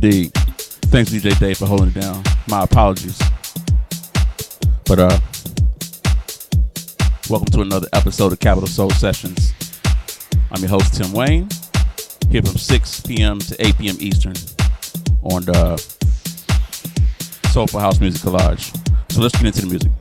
Indeed. Thanks, DJ Dave, for holding it down. My apologies. But, uh, welcome to another episode of Capital Soul Sessions. I'm your host, Tim Wayne, here from 6 p.m. to 8 p.m. Eastern on the Soulful House Music Collage. So let's get into the music.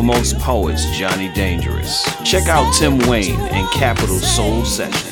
Foremost poets, Johnny Dangerous. Check out Tim Wayne and Capital Soul Sessions.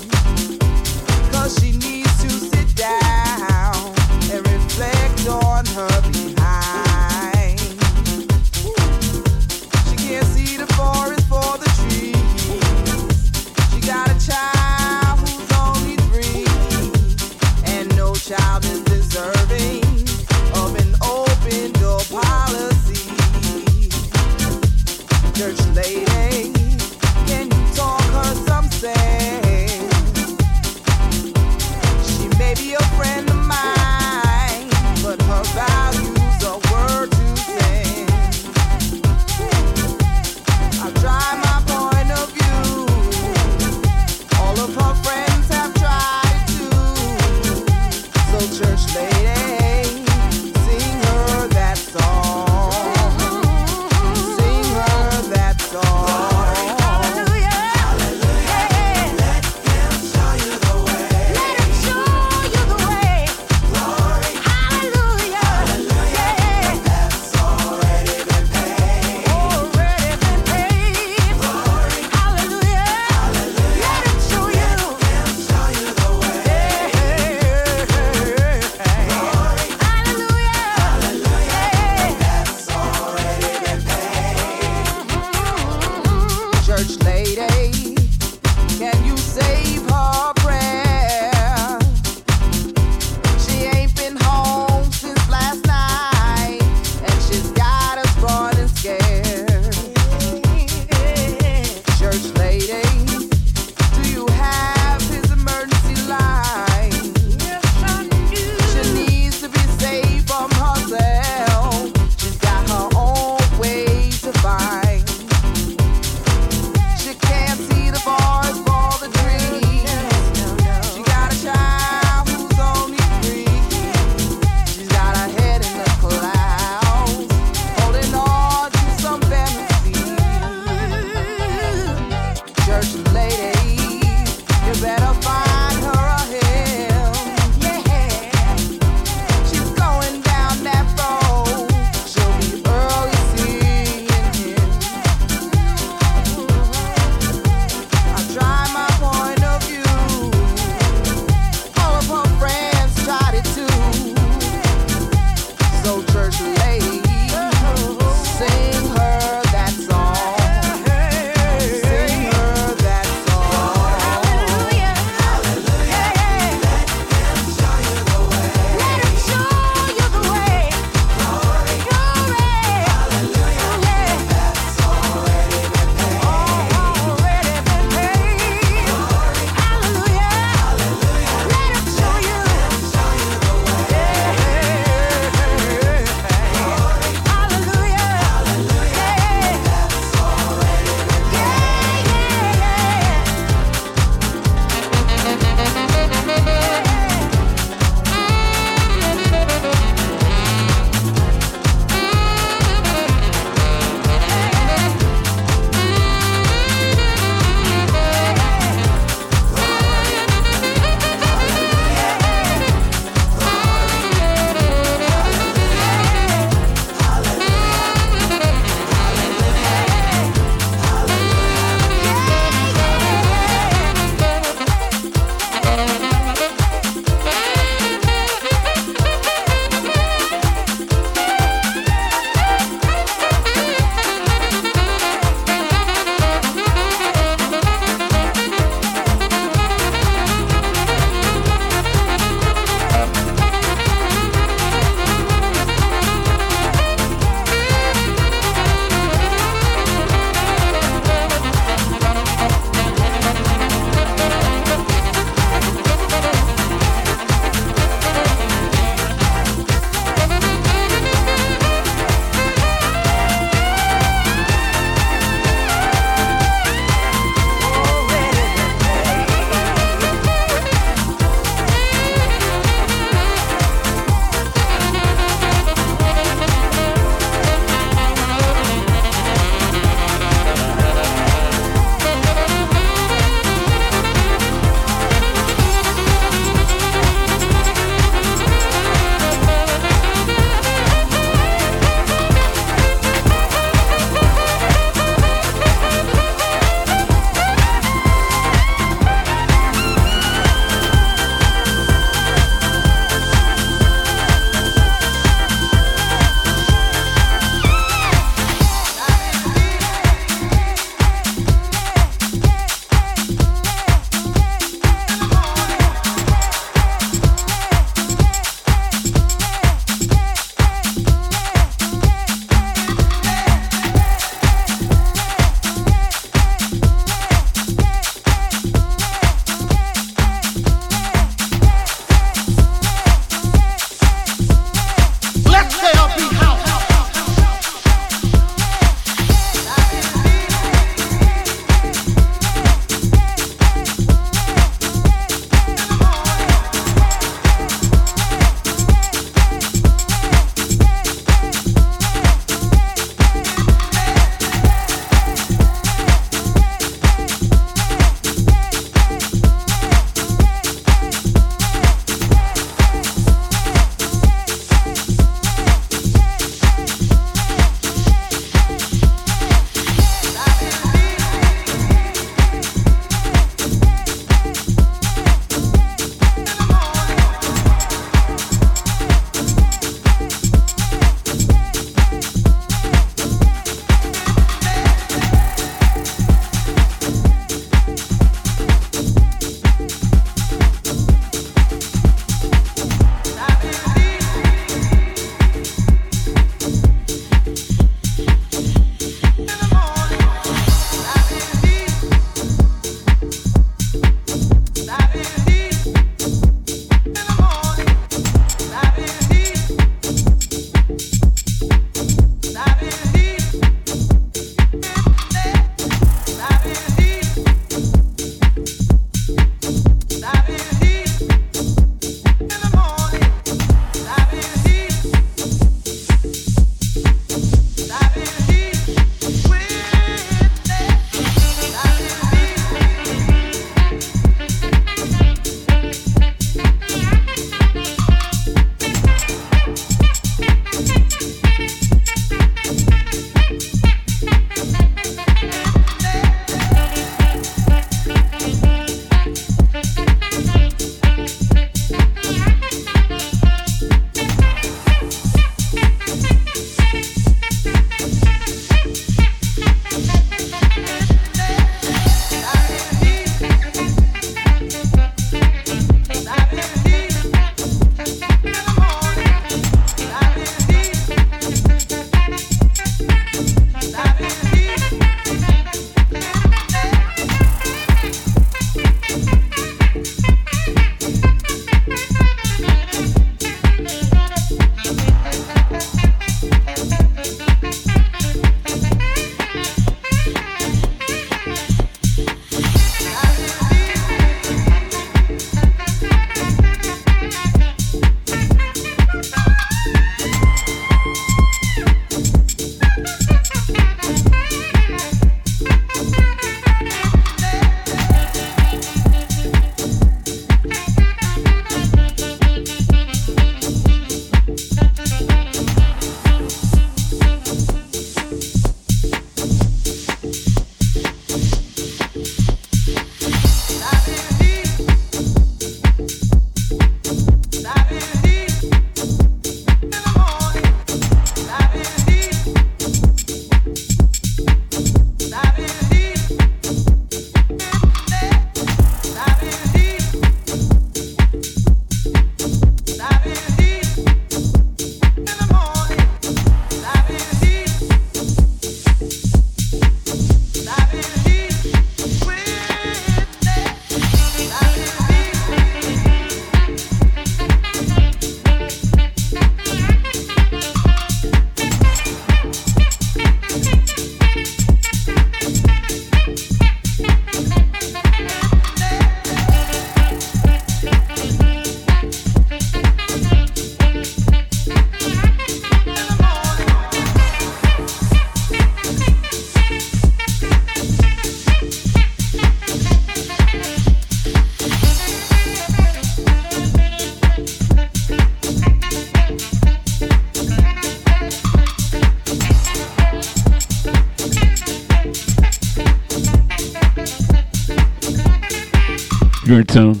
You're in tune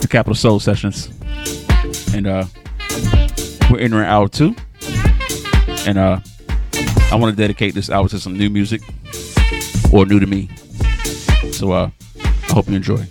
to Capital Soul Sessions. And uh we're entering hour two. And uh I want to dedicate this hour to some new music or new to me. So uh I hope you enjoy.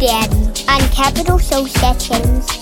With my dad on Capital Soul Sessions.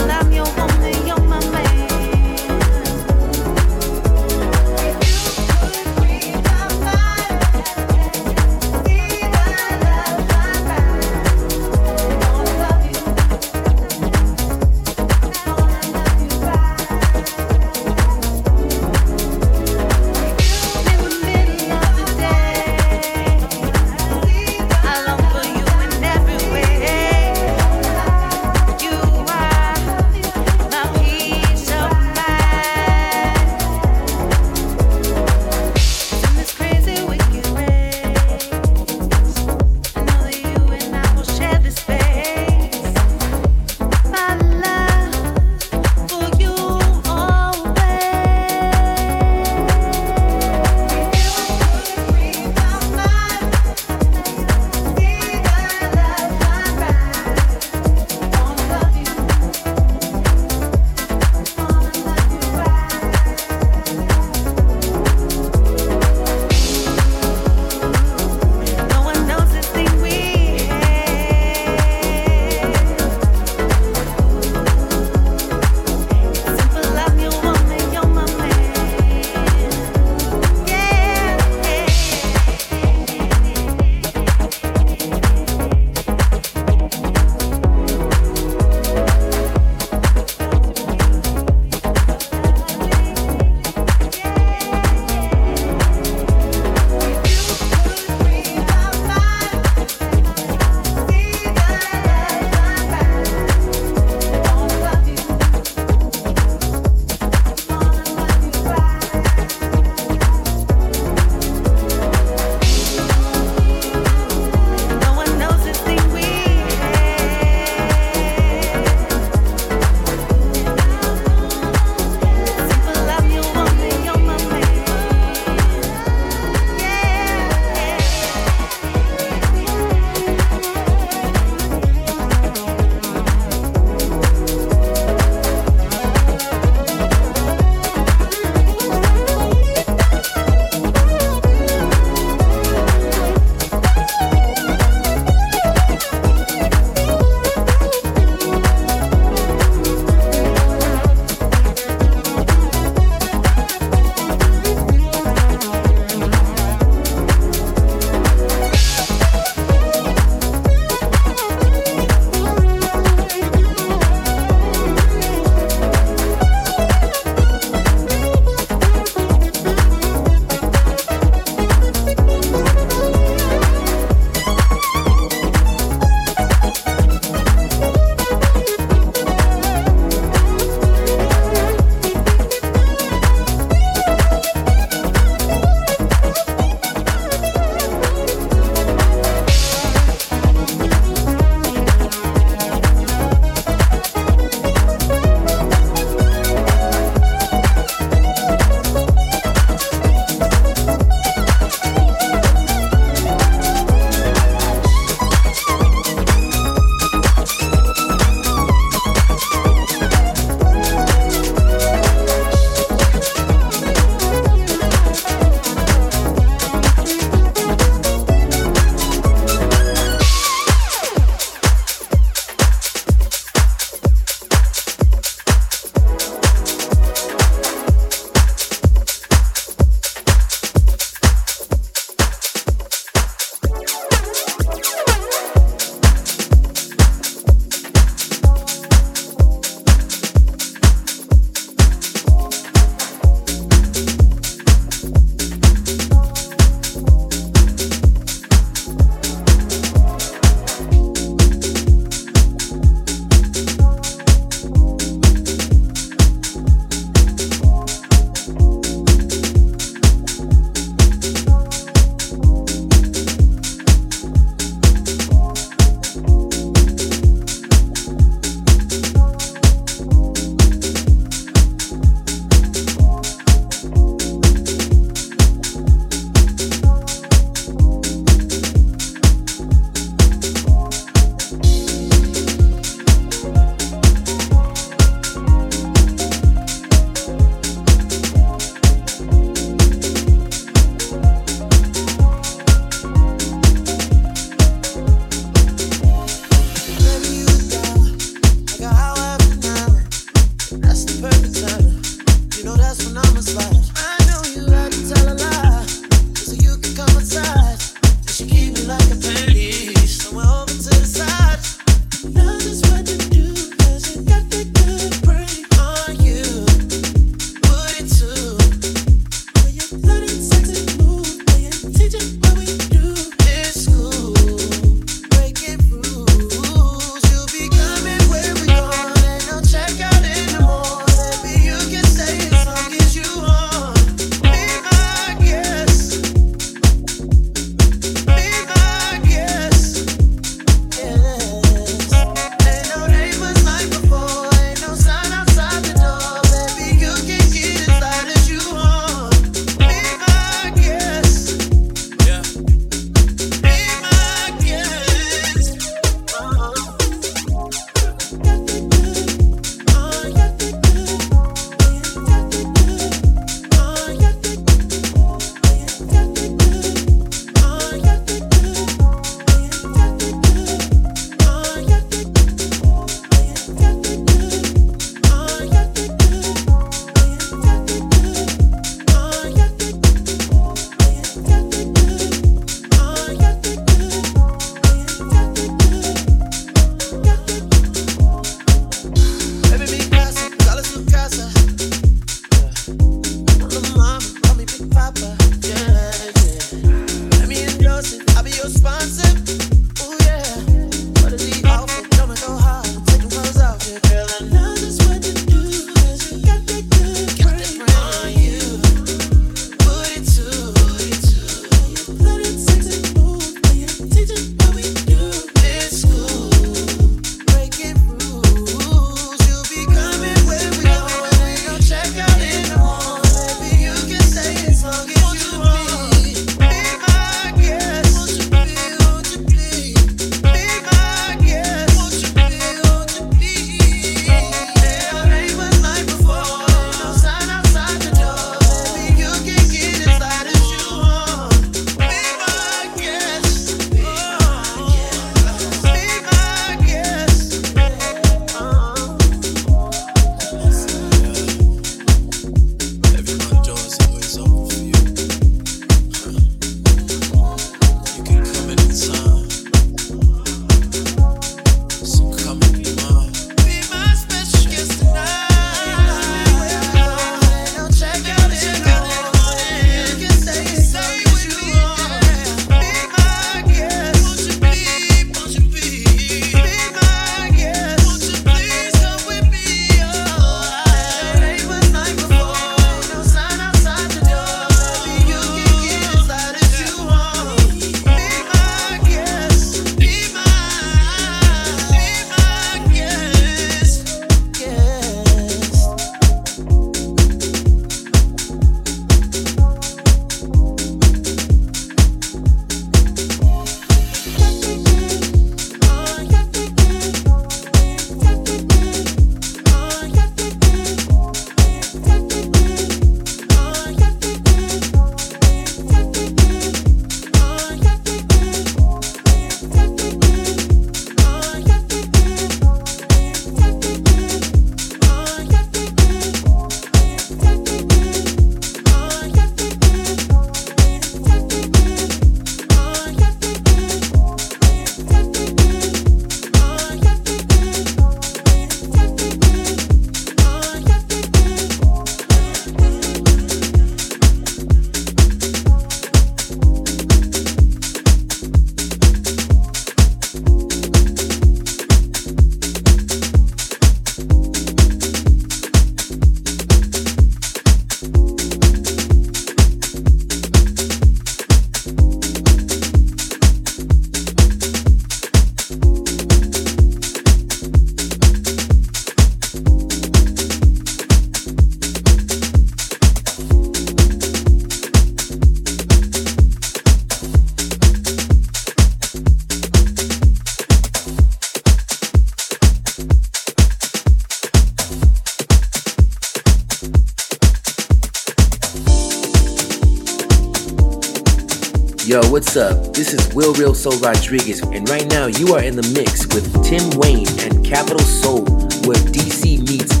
What's up? This is Will Real Soul Rodriguez, and right now you are in the mix with Tim Wayne and Capital Soul, where DC meets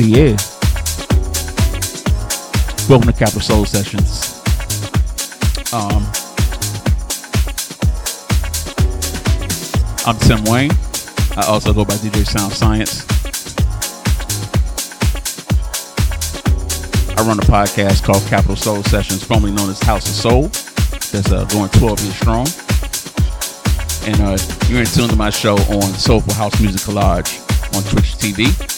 Yeah. Welcome to Capital Soul Sessions. Um, I'm Tim Wayne. I also go by DJ Sound Science. I run a podcast called Capital Soul Sessions, formerly known as House of Soul. That's uh, going 12 years strong. And uh, you're in tune to my show on Soulful House Music Collage on Twitch TV.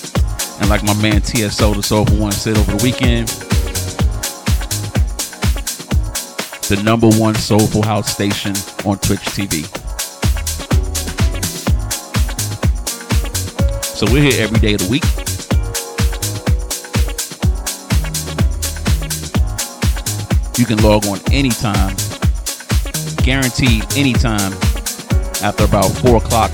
Like my man TSO, the Soulful One, said over the weekend, the number one Soulful House station on Twitch TV. So we're here every day of the week. You can log on anytime, guaranteed anytime after about 4 o'clock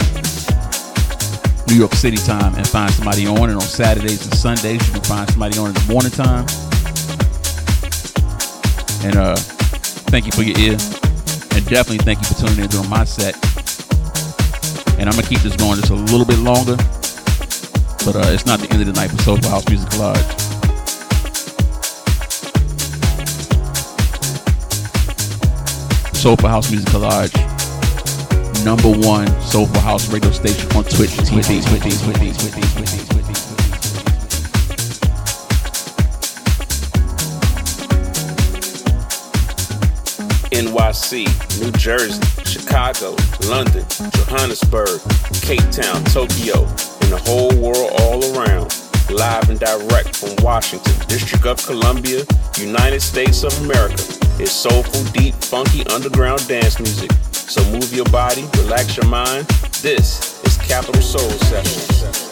New York City time and find somebody on. And on Saturdays and Sundays, you can find somebody on in the morning time. And uh, thank you for your ear. And definitely thank you for tuning in during my set. And I'm going to keep this going just a little bit longer. But uh, it's not the end of the night for Soulful House Music Collage. Soulful House Music Collage number one soulful house radio station on Twitch TV. NYC, New Jersey, Chicago, London, Johannesburg, Cape Town, Tokyo, and the whole world all around. Live and direct from Washington, District of Columbia, United States of America. It's soulful, deep, funky underground dance music. So move your body, relax your mind. This is Capital Soul Sessions.